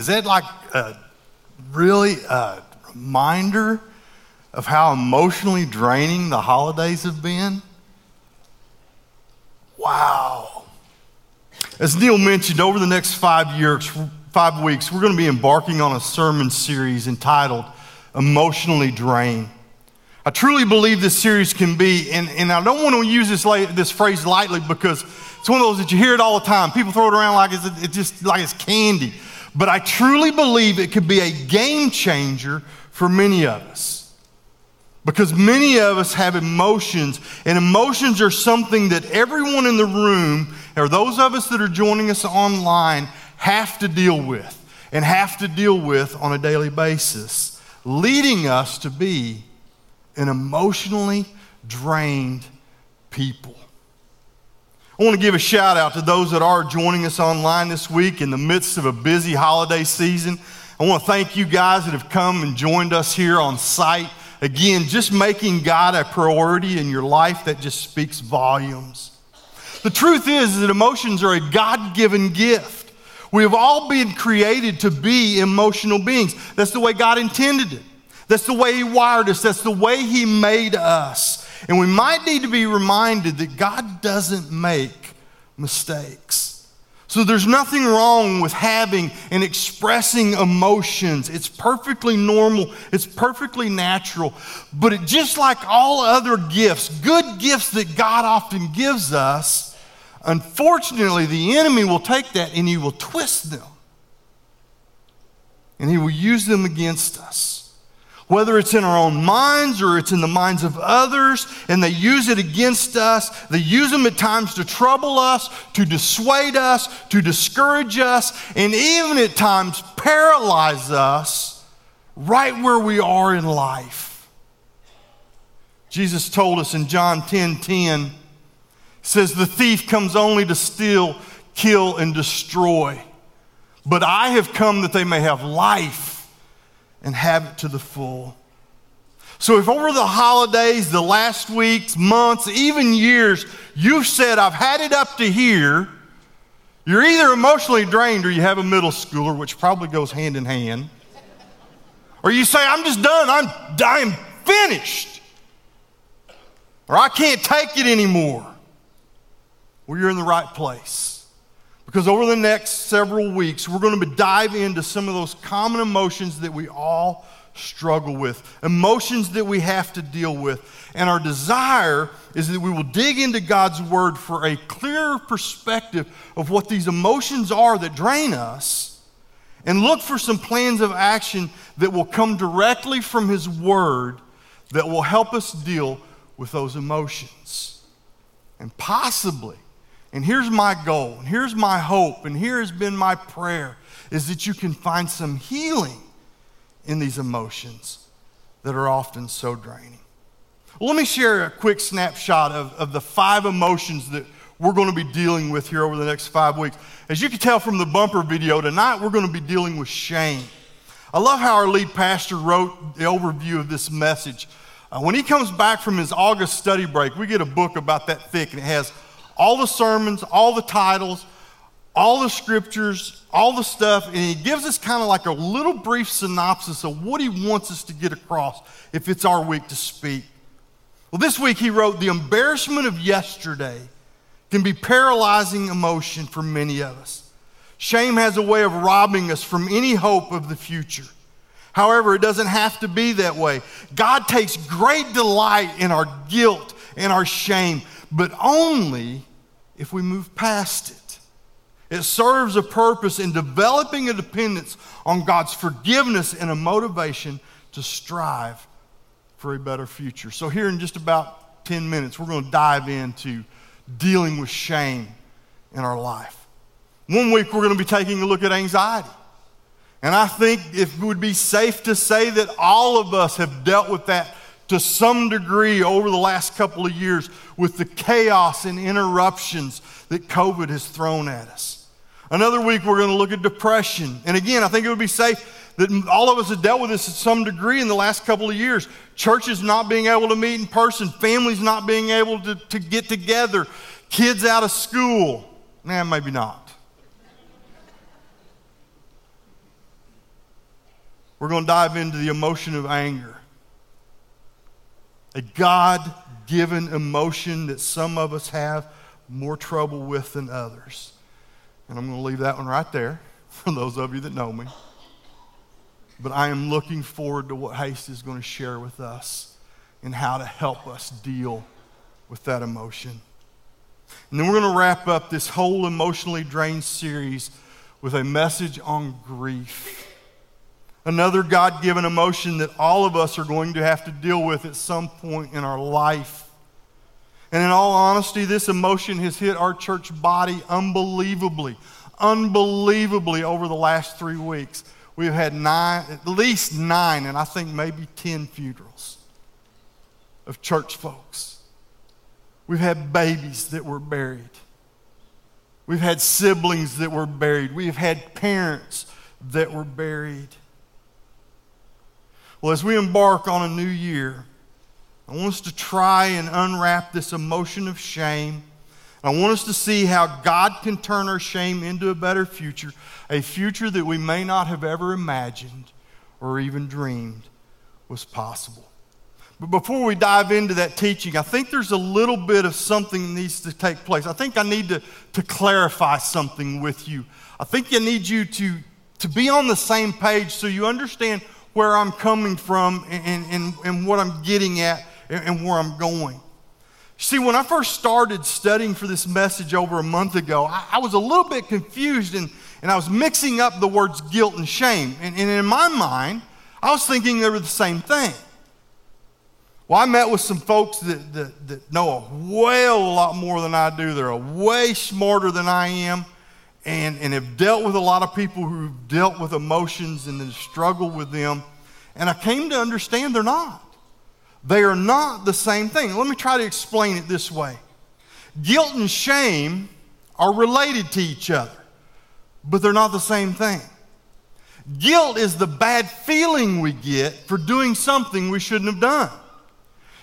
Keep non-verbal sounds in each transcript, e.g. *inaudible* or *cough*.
Is that like a really a reminder of how emotionally draining the holidays have been? Wow. As Neil mentioned, over the next five years, five weeks, we're going to be embarking on a sermon series entitled Emotionally Drained. I truly believe this series can be, and, and I don't want to use this, this phrase lightly because it's one of those that you hear it all the time. People throw it around like it's, it's just like it's candy. But I truly believe it could be a game changer for many of us. Because many of us have emotions, and emotions are something that everyone in the room, or those of us that are joining us online, have to deal with and have to deal with on a daily basis, leading us to be an emotionally drained people. I want to give a shout out to those that are joining us online this week in the midst of a busy holiday season. I want to thank you guys that have come and joined us here on site. Again, just making God a priority in your life that just speaks volumes. The truth is that emotions are a God given gift. We have all been created to be emotional beings. That's the way God intended it. That's the way He wired us. That's the way He made us. And we might need to be reminded that God doesn't make mistakes. So there's nothing wrong with having and expressing emotions. It's perfectly normal, it's perfectly natural. But it, just like all other gifts, good gifts that God often gives us, unfortunately, the enemy will take that and he will twist them. And he will use them against us whether it's in our own minds or it's in the minds of others, and they use it against us. They use them at times to trouble us, to dissuade us, to discourage us, and even at times paralyze us right where we are in life. Jesus told us in John 10 10, says, The thief comes only to steal, kill, and destroy. But I have come that they may have life and have it to the full. So, if over the holidays, the last weeks, months, even years, you've said, I've had it up to here, you're either emotionally drained or you have a middle schooler, which probably goes hand in hand. Or you say, I'm just done, I'm, I'm finished. Or I can't take it anymore. Well, you're in the right place. Because over the next several weeks, we're going to dive into some of those common emotions that we all struggle with, emotions that we have to deal with. And our desire is that we will dig into God's Word for a clearer perspective of what these emotions are that drain us and look for some plans of action that will come directly from His Word that will help us deal with those emotions. And possibly, and here's my goal, and here's my hope, and here has been my prayer is that you can find some healing in these emotions that are often so draining. Well, let me share a quick snapshot of, of the five emotions that we're going to be dealing with here over the next five weeks. As you can tell from the bumper video, tonight we're going to be dealing with shame. I love how our lead pastor wrote the overview of this message. Uh, when he comes back from his August study break, we get a book about that thick, and it has all the sermons, all the titles, all the scriptures, all the stuff, and he gives us kind of like a little brief synopsis of what he wants us to get across if it's our week to speak. Well, this week he wrote, The embarrassment of yesterday can be paralyzing emotion for many of us. Shame has a way of robbing us from any hope of the future. However, it doesn't have to be that way. God takes great delight in our guilt and our shame, but only if we move past it. It serves a purpose in developing a dependence on God's forgiveness and a motivation to strive for a better future. So, here in just about 10 minutes, we're going to dive into dealing with shame in our life. One week, we're going to be taking a look at anxiety. And I think it would be safe to say that all of us have dealt with that to some degree over the last couple of years with the chaos and interruptions that COVID has thrown at us. Another week, we're going to look at depression. And again, I think it would be safe that all of us have dealt with this to some degree in the last couple of years. Churches not being able to meet in person, families not being able to, to get together, kids out of school. Nah, maybe not. we're going to dive into the emotion of anger. A God given emotion that some of us have more trouble with than others. And I'm going to leave that one right there *laughs* for those of you that know me. But I am looking forward to what Hasty is going to share with us and how to help us deal with that emotion. And then we're going to wrap up this whole emotionally drained series with a message on grief. Another God given emotion that all of us are going to have to deal with at some point in our life. And in all honesty, this emotion has hit our church body unbelievably, unbelievably over the last three weeks. We've had nine, at least nine, and I think maybe 10 funerals of church folks. We've had babies that were buried. We've had siblings that were buried. We've had parents that were buried. Well, as we embark on a new year, I want us to try and unwrap this emotion of shame. I want us to see how God can turn our shame into a better future, a future that we may not have ever imagined or even dreamed was possible. But before we dive into that teaching, I think there's a little bit of something that needs to take place. I think I need to, to clarify something with you. I think I need you to, to be on the same page so you understand where I'm coming from and, and, and what I'm getting at and, where I'm going. See, when I first started studying for this message over a month ago, I, I was a little bit confused and, and I was mixing up the words guilt and shame. And, and in my mind, I was thinking they were the same thing. Well, I met with some folks that, that, that know a well a lot more than I do. They're way smarter than I am and, and have dealt with a lot of people who've dealt with emotions and have struggled with them. And I came to understand they're not. They are not the same thing. Let me try to explain it this way guilt and shame are related to each other, but they're not the same thing. Guilt is the bad feeling we get for doing something we shouldn't have done.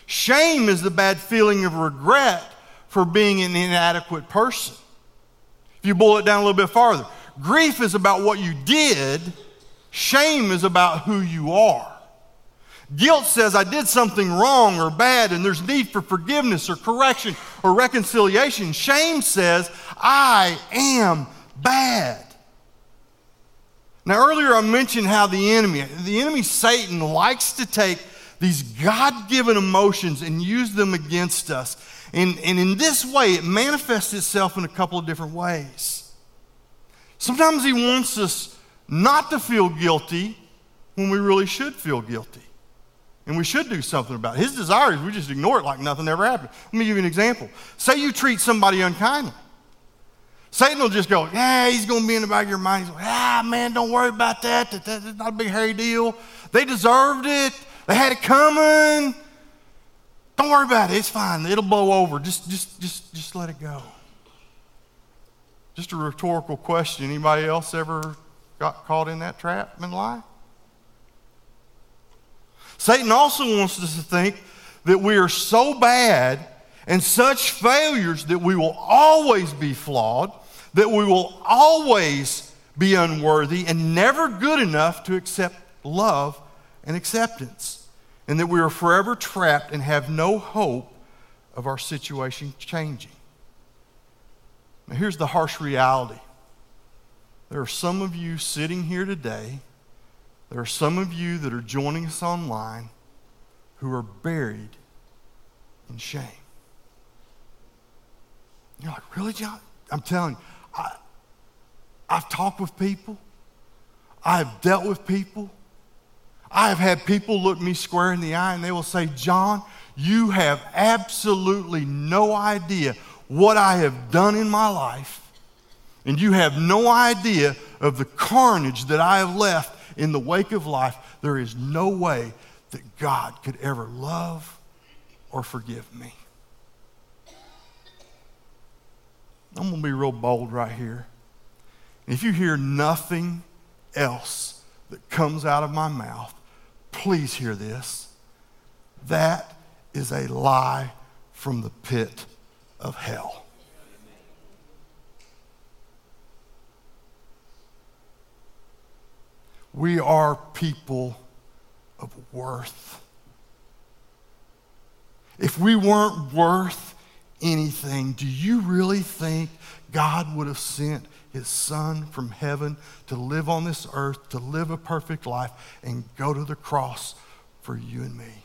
Shame is the bad feeling of regret for being an inadequate person. If you boil it down a little bit farther, grief is about what you did, shame is about who you are. Guilt says I did something wrong or bad and there's need for forgiveness or correction or reconciliation. Shame says I am bad. Now, earlier I mentioned how the enemy, the enemy Satan, likes to take these God given emotions and use them against us. And, and in this way, it manifests itself in a couple of different ways. Sometimes He wants us not to feel guilty when we really should feel guilty. And we should do something about it. His desire is we just ignore it like nothing ever happened. Let me give you an example. Say you treat somebody unkindly. Satan will just go, yeah, he's going to be in the back of your mind. He's going, ah, man, don't worry about that. That's not a big hairy deal. They deserved it. They had it coming. Don't worry about it. It's fine. It'll blow over. Just, just, just, just let it go. Just a rhetorical question. Anybody else ever got caught in that trap and lie? Satan also wants us to think that we are so bad and such failures that we will always be flawed, that we will always be unworthy and never good enough to accept love and acceptance, and that we are forever trapped and have no hope of our situation changing. Now, here's the harsh reality there are some of you sitting here today, there are some of you that are joining us online who are buried in shame. You're like, really, Jon? I'm telling you, I, I've talked with people, I've dealt with people I have had people look me square in the eye and they will say, Jon, you have absolutely no idea what I have done in my life, and you have no idea of the carnage that I have left in the wake of life. There is no way that God could ever love or forgive me. I'm going to be real bold right here. If you hear nothing else that comes out of my mouth, Please hear this. That is a lie from the pit of hell. We are people of worth. If we weren't worth anything, do you really think God would have sent his son from heaven to live on this earth, to live a perfect life, and go to the cross for you and me?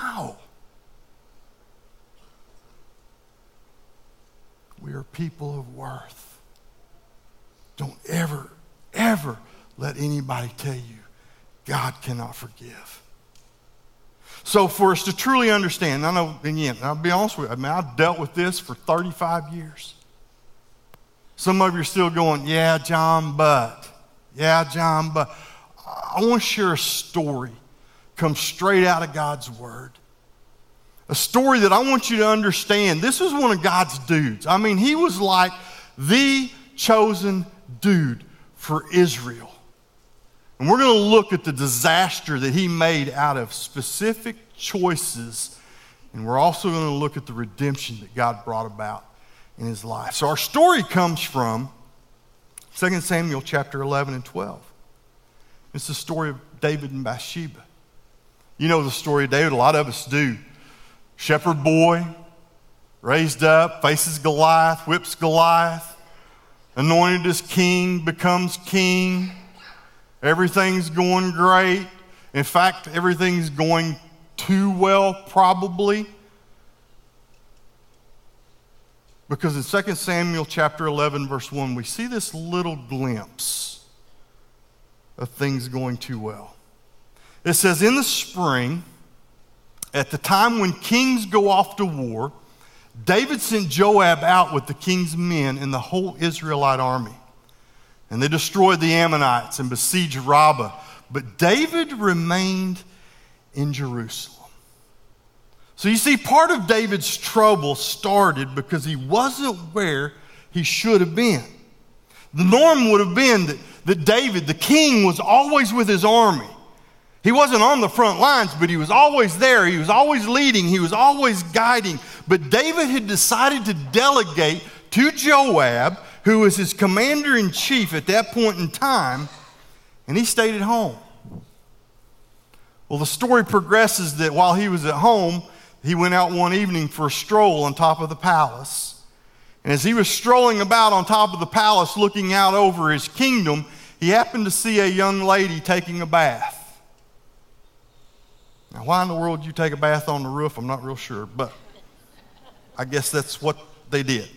No. We are people of worth. Don't ever, ever let anybody tell you God cannot forgive. So, for us to truly understand, I know, again, I'll be honest with you, I mean, I've dealt with this for 35 years. Some of you are still going, yeah, Jon, but. Yeah, Jon, but. I want to share a story, come straight out of God's Word. A story that I want you to understand. This is one of God's dudes. I mean, he was like the chosen dude for Israel. And we're going to look at the disaster that he made out of specific choices. And we're also going to look at the redemption that God brought about in his life. So our story comes from 2 Samuel chapter 11 and 12. It's the story of David and Bathsheba. You know the story of David, a lot of us do. Shepherd boy, raised up, faces Goliath, whips Goliath, anointed as king, becomes king. Everything's going great. In fact, everything's going too well, probably. Because in 2 Samuel chapter 11, verse 1, we see this little glimpse of things going too well. It says, In the spring, at the time when kings go off to war, David sent Joab out with the king's men and the whole Israelite army. And they destroyed the Ammonites and besieged Rabbah. But David remained in Jerusalem. So you see, part of David's trouble started because he wasn't where he should have been. The norm would have been that, that David, the king, was always with his army. He wasn't on the front lines, but he was always there. He was always leading. He was always guiding. But David had decided to delegate to Joab, who was his commander in chief at that point in time, and he stayed at home. Well, the story progresses that while he was at home, he went out one evening for a stroll on top of the palace. And as he was strolling about on top of the palace, looking out over his kingdom, he happened to see a young lady taking a bath. Now, why in the world you take a bath on the roof, I'm not real sure, but I guess that's what they did.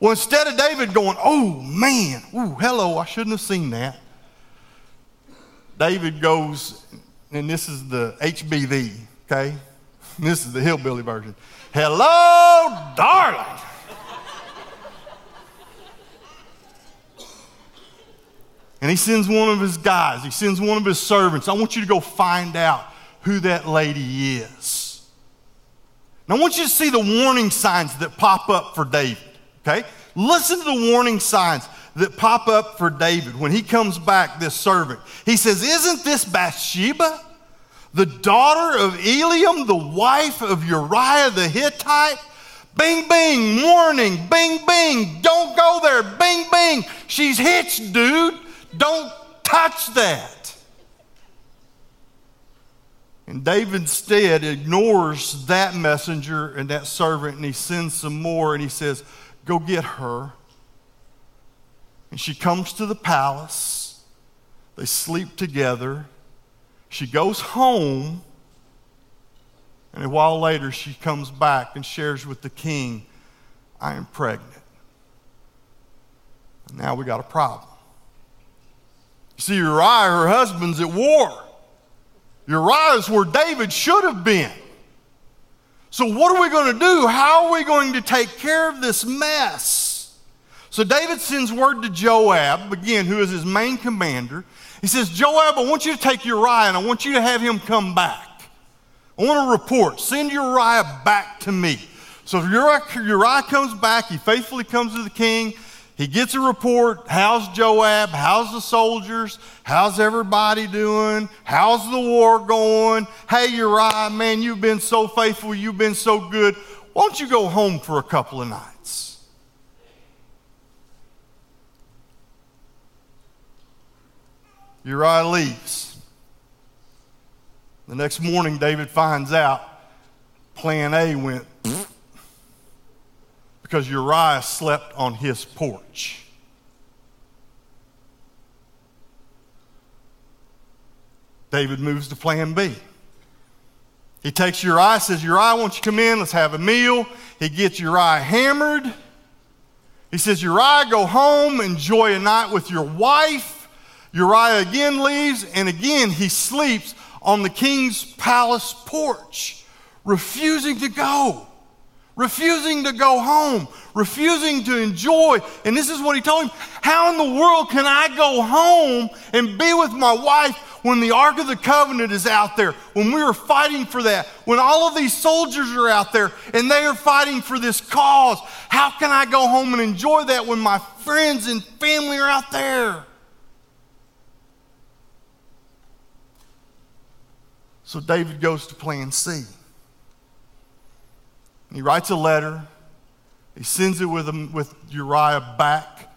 Well, instead of David going, oh man, ooh, hello, I shouldn't have seen that, David goes, and this is the HBV, okay? *laughs* This is the hillbilly version. Hello, darling. And he sends one of his guys, he sends one of his servants. I want you to go find out who that lady is. Now, I want you to see the warning signs that pop up for David, okay? Listen to the warning signs that pop up for David when he comes back, this servant. He says, Isn't this Bathsheba? The daughter of Eliam, the wife of Uriah the Hittite. Bing, bing, warning, bing, bing, don't go there, bing, bing. She's hitched, dude. Don't touch that. And David instead ignores that messenger and that servant, and he sends some more, and he says, Go get her. And she comes to the palace. They sleep together. She goes home, and a while later, she comes back and shares with the king, I am pregnant. And now we got a problem. You see, Uriah, her husband's at war. Uriah's where David should have been. So, what are we going to do? How are we going to take care of this mess? So, David sends word to Joab, again, who is his main commander. He says, Joab, I want you to take Uriah and I want you to have him come back. I want a report. Send Uriah back to me. So Uriah, Uriah comes back, he faithfully comes to the king. He gets a report. How's Joab? How's the soldiers? How's everybody doing? How's the war going? Hey, Uriah, man, you've been so faithful. You've been so good. Why don't you go home for a couple of nights? Uriah leaves. The next morning, David finds out plan A went *sniffs* because Uriah slept on his porch. David moves to plan B. He takes Uriah, says, Uriah, won't you come in? Let's have a meal. He gets Uriah hammered. He says, Uriah, go home, enjoy a night with your wife. Uriah again leaves, and again he sleeps on the king's palace porch, refusing to go, refusing to go home, refusing to enjoy. And this is what he told him How in the world can I go home and be with my wife when the Ark of the Covenant is out there, when we are fighting for that, when all of these soldiers are out there and they are fighting for this cause, how can I go home and enjoy that when my friends and family are out there? So David goes to plan C. He writes a letter. He sends it with, him, with Uriah back.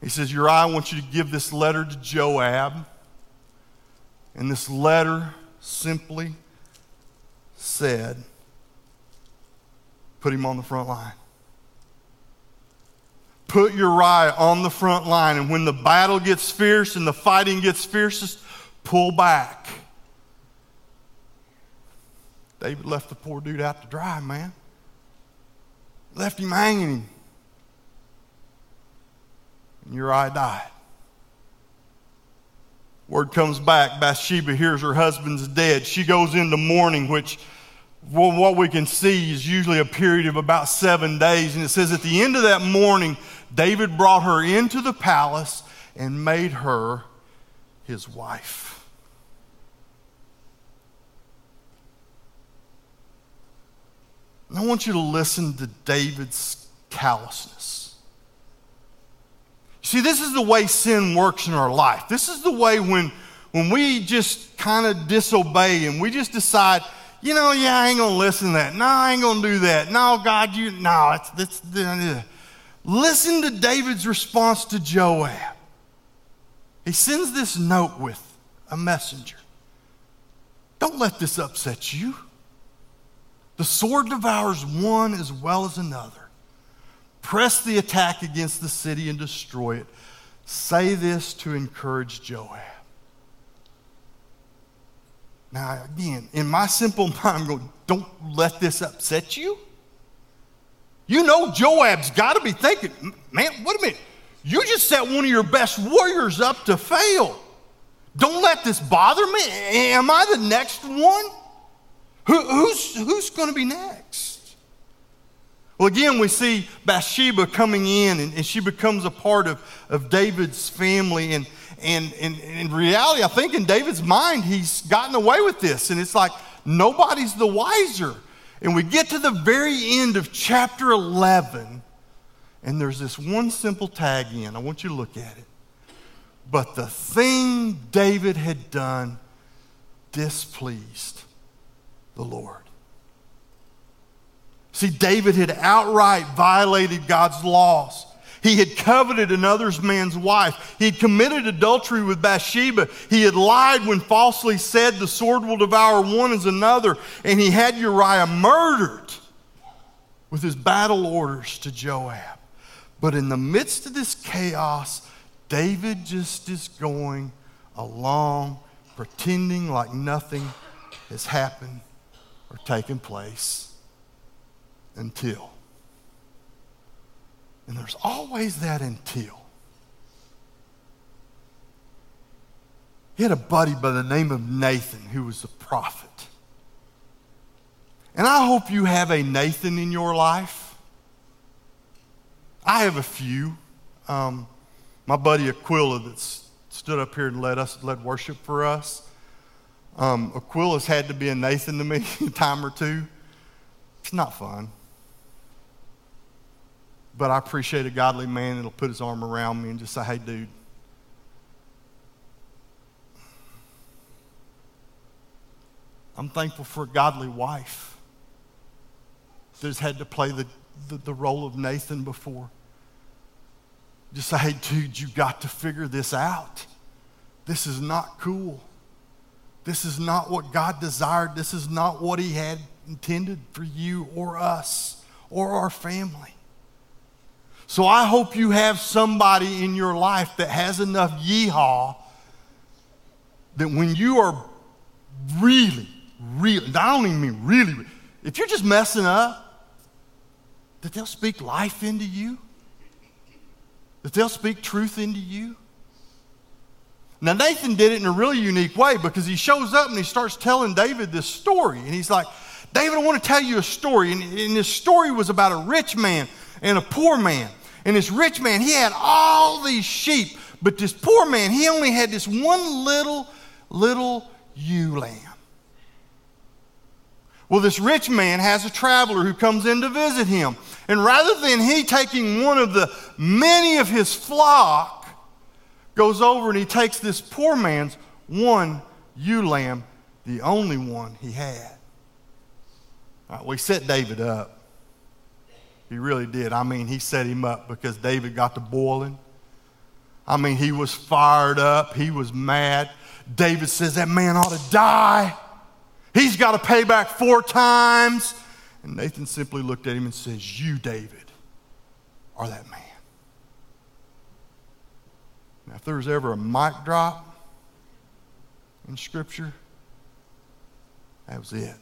He says, Uriah, I want you to give this letter to Joab. And this letter simply said, put him on the front line. Put Uriah on the front line. And when the battle gets fierce and the fighting gets fiercest, pull back. David left the poor dude out to dry, man. Left him hanging. And Uriah died. Word comes back, Bathsheba hears her husband's dead. She goes into mourning, which well, what we can see is usually a period of about seven days. And it says at the end of that morning, David brought her into the palace and made her his wife. And I want you to listen to David's callousness. See, this is the way sin works in our life. This is the way when, when we just kind of disobey and we just decide, you know, yeah, I ain't going to listen to that. No, I ain't going to do that. No, God, you, no, it's, it's, uh, listen to David's response to Joab. He sends this note with a messenger. Don't let this upset you. The sword devours one as well as another press the attack against the city and destroy it. Say this to encourage Joab. Now, again, in my simple *laughs* mind, I'm going, don't let this upset you. You know, Joab's got to be thinking, man, wait a minute. You just set one of your best warriors up to fail. Don't let this bother me. Am I the next one? Who, who's who's going to be next? Well, again, we see Bathsheba coming in, and, and she becomes a part of, of David's family. And, and, and, in reality, I think in David's mind, he's gotten away with this. And it's like nobody's the wiser. And we get to the very end of chapter 11, and there's this one simple tag in. I want you to look at it. But the thing David had done displeased the Lord. See, David had outright violated God's laws. He had coveted another man's wife. He had committed adultery with Bathsheba. He had lied when falsely said the sword will devour one as another. And he had Uriah murdered with his battle orders to Joab. But in the midst of this chaos, David just is going along, pretending like nothing has happened or taking place until. And there's always that until. He had a buddy by the name of Nathan who was a prophet. And I hope you have a Nathan in your life. I have a few. Um, my buddy Aquila that's stood up here and led us led worship for us. Um, Aquila's had to be a Nathan to me *laughs* a time or two. It's not fun. But I appreciate a godly man that'll put his arm around me and just say, hey, dude, I'm thankful for a godly wife that's had to play the, the, the, role of Nathan before. Just say, hey, dude, you got to figure this out. This is not cool. This is not what God desired. This is not what He had intended for you or us or our family. So I hope you have somebody in your life that has enough yeehaw that when you are really, really, I don't even mean really, if you're just messing up, that they'll speak life into you, that they'll speak truth into you. Now, Nathan did it in a really unique way because he shows up and he starts telling David this story. And he's like, David, I want to tell you a story. And, and this story was about a rich man and a poor man. And this rich man, he had all these sheep, but this poor man, he only had this one little, little ewe lamb. Well, this rich man has a traveler who comes in to visit him. And rather than he taking one of the many of his flock, goes over and he takes this poor man's one ewe lamb, the only one he had. We set David up. He really did. I mean, he set him up because David got to boiling. I mean, he was fired up. He was mad. David says, That man ought to die. He's got to pay back four times. And Nathan simply looked at him and says, You, David, are that man. Now, if there's ever a mic drop in Scripture, that was it.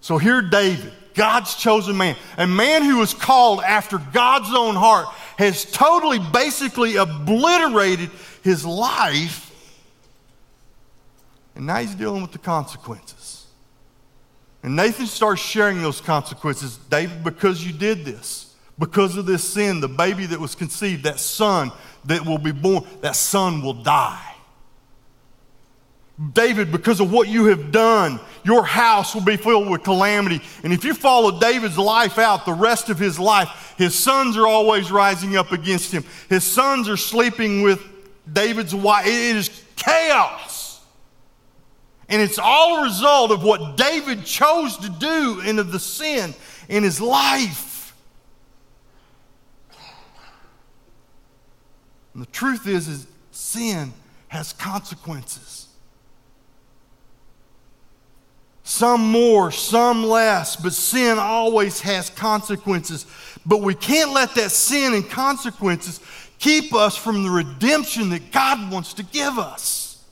So here, David, God's chosen man, a man who was called after God's own heart, has totally, basically obliterated his life. And now he's dealing with the consequences. And Nathan starts sharing those consequences. David, because you did this, because of this sin, the baby that was conceived, that son that will be born, that son will die. David, because of what you have done, your house will be filled with calamity. And if you follow David's life out, the rest of his life, his sons are always rising up against him. His sons are sleeping with David's wife. It is chaos. And it's all a result of what David chose to do and of the sin in his life. And the truth is, is sin has consequences. Some more, some less, but sin always has consequences. But we can't let that sin and consequences keep us from the redemption that God wants to give us.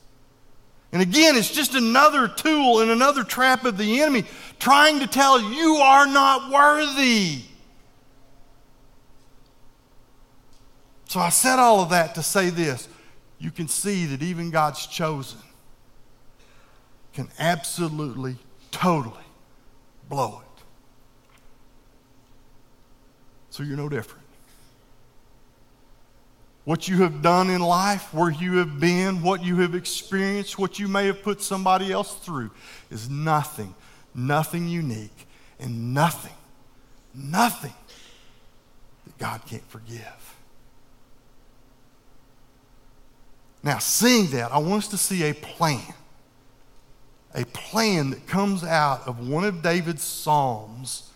And again, it's just another tool and another trap of the enemy trying to tell you you are not worthy. So I said all of that to say this. You can see that even God's chosen can absolutely, totally blow it. So you're no different. What you have done in life, where you have been, what you have experienced, what you may have put somebody else through is nothing, nothing unique, and nothing, nothing that God can't forgive. Now, seeing that, I want us to see a plan. A plan that comes out of one of David's Psalms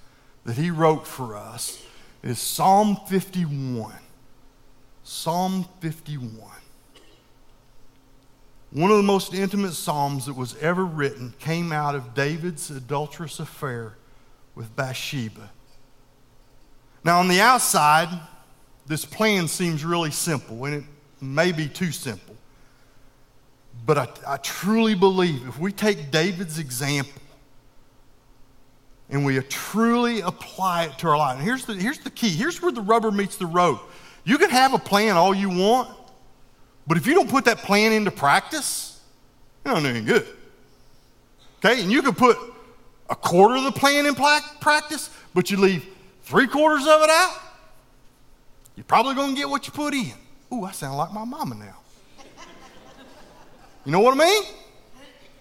that he wrote for us. It is Psalm 51. Psalm 51. One of the most intimate Psalms that was ever written came out of David's adulterous affair with Bathsheba. Now, on the outside, this plan seems really simple, and it may be too simple. But I, I truly believe if we take David's example and we truly apply it to our life, and here's the, here's the key here's where the rubber meets the road. You can have a plan all you want, but if you don't put that plan into practice, you do any good. Okay? And you can put a quarter of the plan in practice, but you leave three quarters of it out, you're probably going to get what you put in. Ooh, I sound like my mama now. You know what I mean?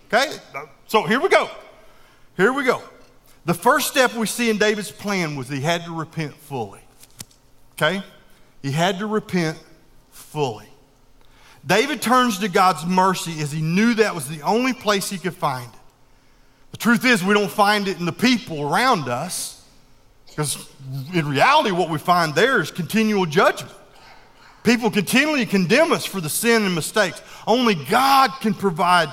Okay? So here we go. Here we go. The first step we see in David's plan was he had to repent fully. Okay? He had to repent fully. David turns to God's mercy as he knew that was the only place he could find it. The truth is, we don't find it in the people around us because in reality, what we find there is continual judgment. People continually condemn us for the sin and mistakes. Only God can provide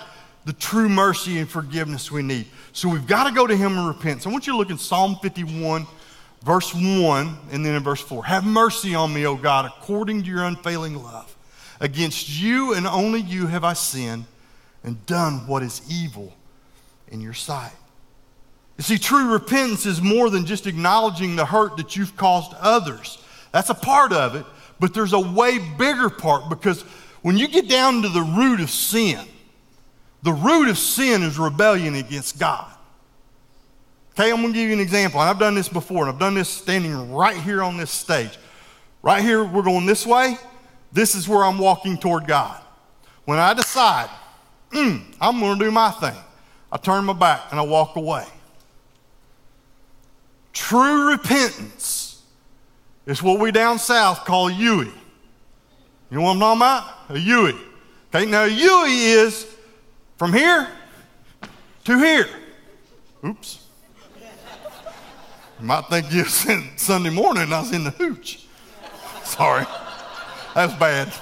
the true mercy and forgiveness we need. So we've got to go to Him and repent. So I want you to look in Psalm 51, verse 1, and then in verse 4. Have mercy on me, O God, according to your unfailing love. Against you and only you have I sinned and done what is evil in your sight. You see, true repentance is more than just acknowledging the hurt that you've caused others. That's a part of it, but there's a way bigger part because when you get down to the root of sin, the root of sin is rebellion against God. Okay, I'm to give you an example. And I've done this before, and I've done this standing right here on this stage. Right here, we're going this way. This is where I'm walking toward God. When I decide, mm, I'm going to do my thing, I turn my back and I walk away. True repentance is what we down south call Yui. You know what I'm talking about? A Yui. Okay, now a Yui is from here to here. Oops. You might think you was Sunday morning I was in the hooch. Sorry. That's bad.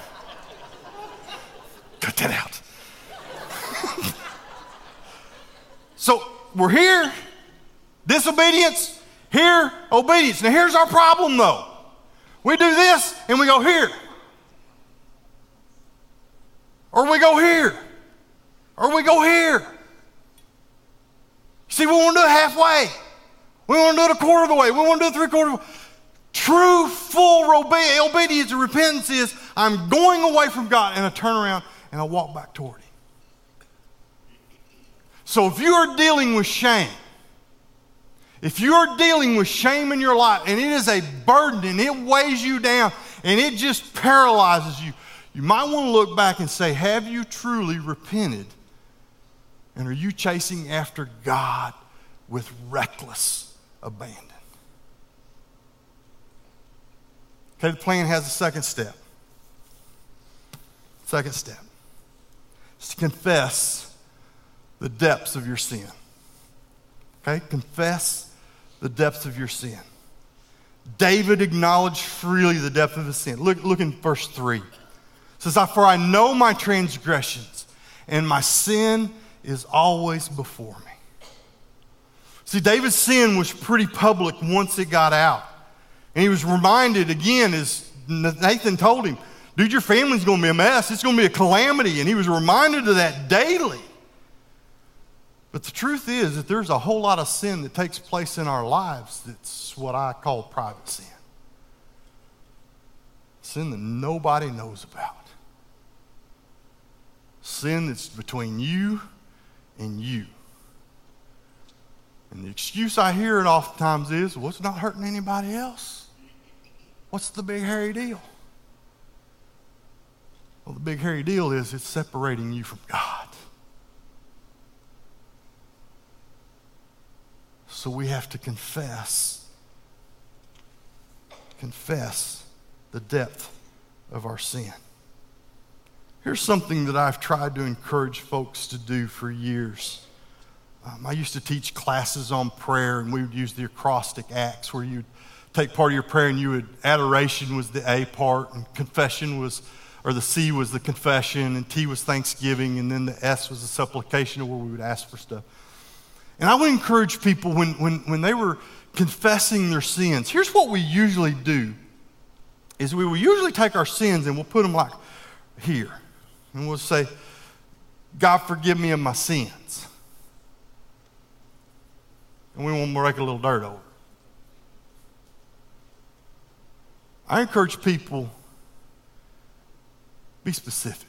Cut that out. *laughs* so we're here, disobedience, here, obedience. Now, here's our problem though. We do this and we go here. Or we go here. Or we go here. See, we want to do it halfway. We want to do it a quarter of the way. We want to do it three quarters. True, full obe- obedience and repentance is I'm going away from God and I turn around and I walk back toward Him. So if you are dealing with shame, if you're dealing with shame in your life and it is a burden and it weighs you down and it just paralyzes you, you might want to look back and say, Have you truly repented? And are you chasing after God with reckless abandon? Okay, the plan has a second step. Second step is to confess the depths of your sin. Okay, confess the depths of your sin. David acknowledged freely the depth of his sin. Look, look in verse 3. It says, For I know my transgressions, and my sin is always before me. See, David's sin was pretty public once it got out. And he was reminded again, as Nathan told him, dude, your family's going to be a mess. It's going to be a calamity. And he was reminded of that daily. But the truth is that there's a whole lot of sin that takes place in our lives that's what I call private sin. Sin that nobody knows about. Sin that's between you and you. And the excuse I hear it oftentimes is, well, it's not hurting anybody else. What's the big hairy deal? Well, the big hairy deal is it's separating you from God. So we have to confess, confess the depth of our sin. Here's something that I've tried to encourage folks to do for years. Um, I used to teach classes on prayer, and we would use the acrostic acts where you'd take part of your prayer and you would, adoration was the A part, and confession was, or the C was the confession, and T was thanksgiving, and then the S was the supplication where we would ask for stuff. And I would encourage people when, when, when they were confessing their sins, here's what we usually do is we will usually take our sins and we'll put them like here. And we'll say, God forgive me of my sins. And we won't break a little dirt over. I encourage people be specific.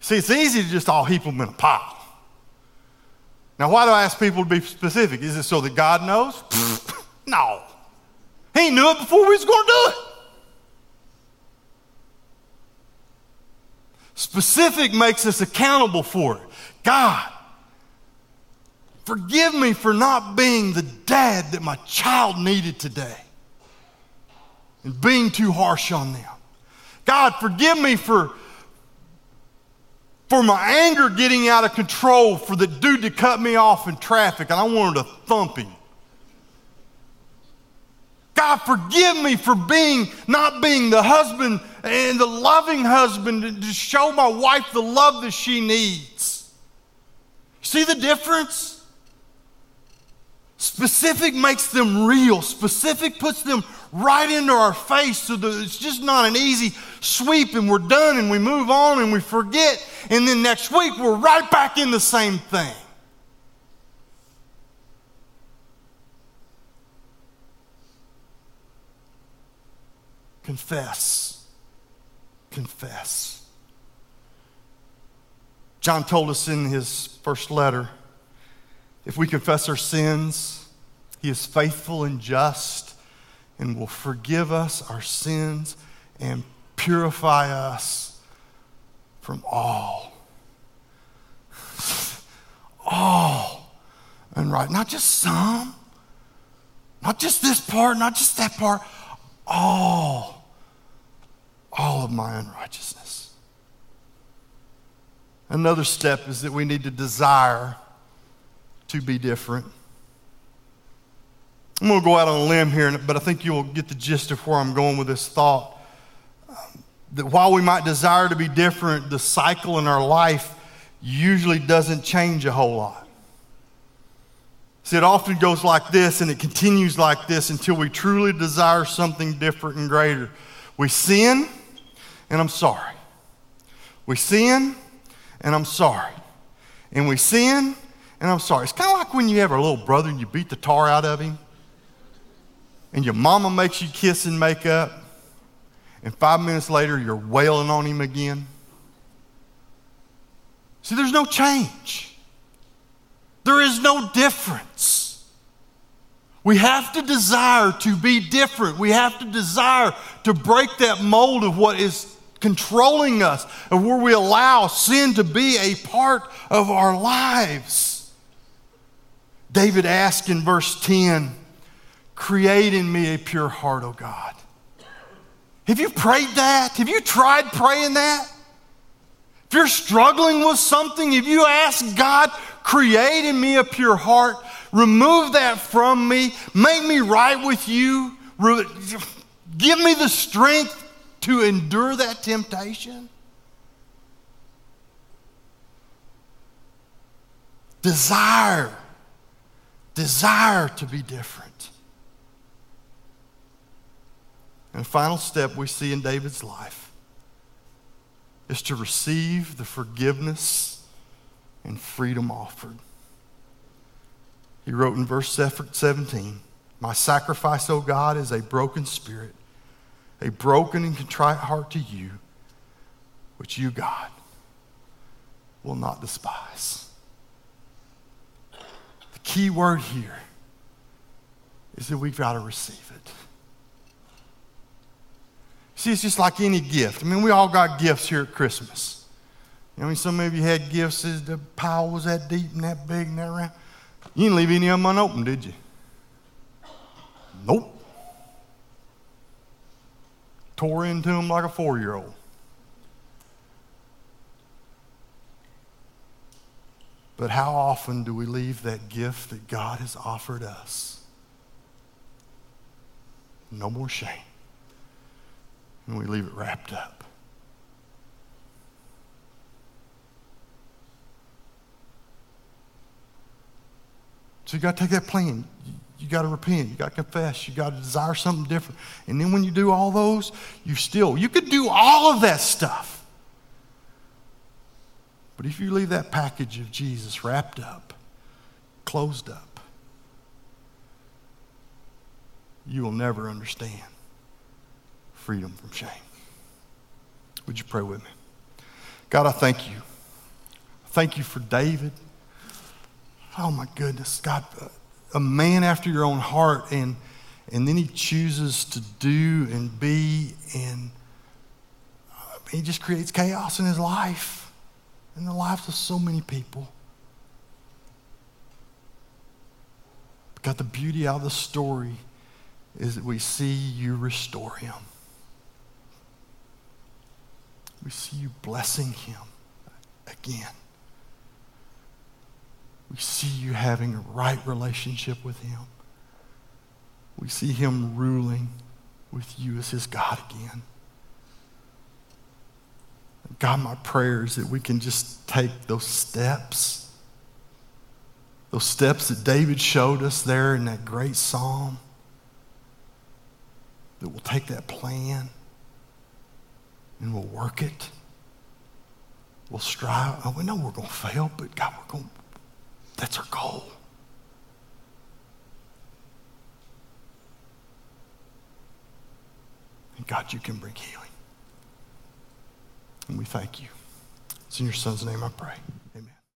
See, it's easy to just all heap them in a pile. Now, why do I ask people to be specific? Is it so that God knows? *laughs* no. He knew it before we was going to do it. Specific makes us accountable for it. God, forgive me for not being the dad that my child needed today and being too harsh on them. God, forgive me for for my anger getting out of control for the dude to cut me off in traffic and I wanted to thump him. God, forgive me for being, not being the husband and the loving husband to show my wife the love that she needs. See the difference? Specific makes them real. Specific puts them right into our face so that it's just not an easy sweep and we're done and we move on and we forget. And then next week we're right back in the same thing. Confess. Confess. John told us in his first letter if we confess our sins, he is faithful and just and will forgive us our sins and purify us from all. all unright. Not just some, not just this part, not just that part, all all of my unrighteousness. Another step is that we need to desire to be different. I'm going to go out on a limb here, but I think you'll get the gist of where I'm going with this thought. That while we might desire to be different, the cycle in our life usually doesn't change a whole lot. See, it often goes like this and it continues like this until we truly desire something different and greater. We sin, and I'm sorry. We sin and I'm sorry. And we sin and I'm sorry. It's kind of like when you have a little brother and you beat the tar out of him, and your mama makes you kiss and make up, and five minutes later you're wailing on him again. See, there's no change, there is no difference. We have to desire to be different. We have to desire to break that mold of what is controlling us and where we allow sin to be a part of our lives. David asked in verse 10, Create in me a pure heart, O God. Have you prayed that? Have you tried praying that? If you're struggling with something, if you ask God, create in me a pure heart, remove that from me, make me right with you, give me the strength to endure that temptation? Desire, desire to be different. And the final step we see in David's life is to receive the forgiveness and freedom offered. He wrote in verse 17, My sacrifice, O God, is a broken spirit a broken and contrite heart to you, which you, God, will not despise. The key word here is that we've got to receive it. See, it's just like any gift. I mean, we all got gifts here at Christmas. I mean, some of you had gifts the pile was that deep and that big and that round. You didn't leave any of them unopened, did you? Nope tore into them like a four year old. But how often do we leave that gift that God has offered us? No more shame. And we leave it wrapped up. So you got to take that plan you got to repent. You got to confess. You got to desire something different. And then when you do all those, you still, you could do all of that stuff. But if you leave that package of Jesus wrapped up, closed up, you will never understand freedom from shame. Would you pray with me? God, I thank you. Thank you for David. Oh my goodness, God a man after your own heart, and, and then he chooses to do and be, and uh, he just creates chaos in his life, in the lives of so many people. God, the beauty out of the story is that we see you restore him. We see you blessing him again. We see you having a right relationship with Him. we see him ruling with you as his God again. God, my prayer is that we can just take those steps, those steps that David showed us there in that great psalm, that we'll take that plan and we'll work it. We'll strive. Oh, we know we're going to fail, but God, we're going. That's our goal. And God, you can bring healing. And we thank you. It's in your son's name I pray.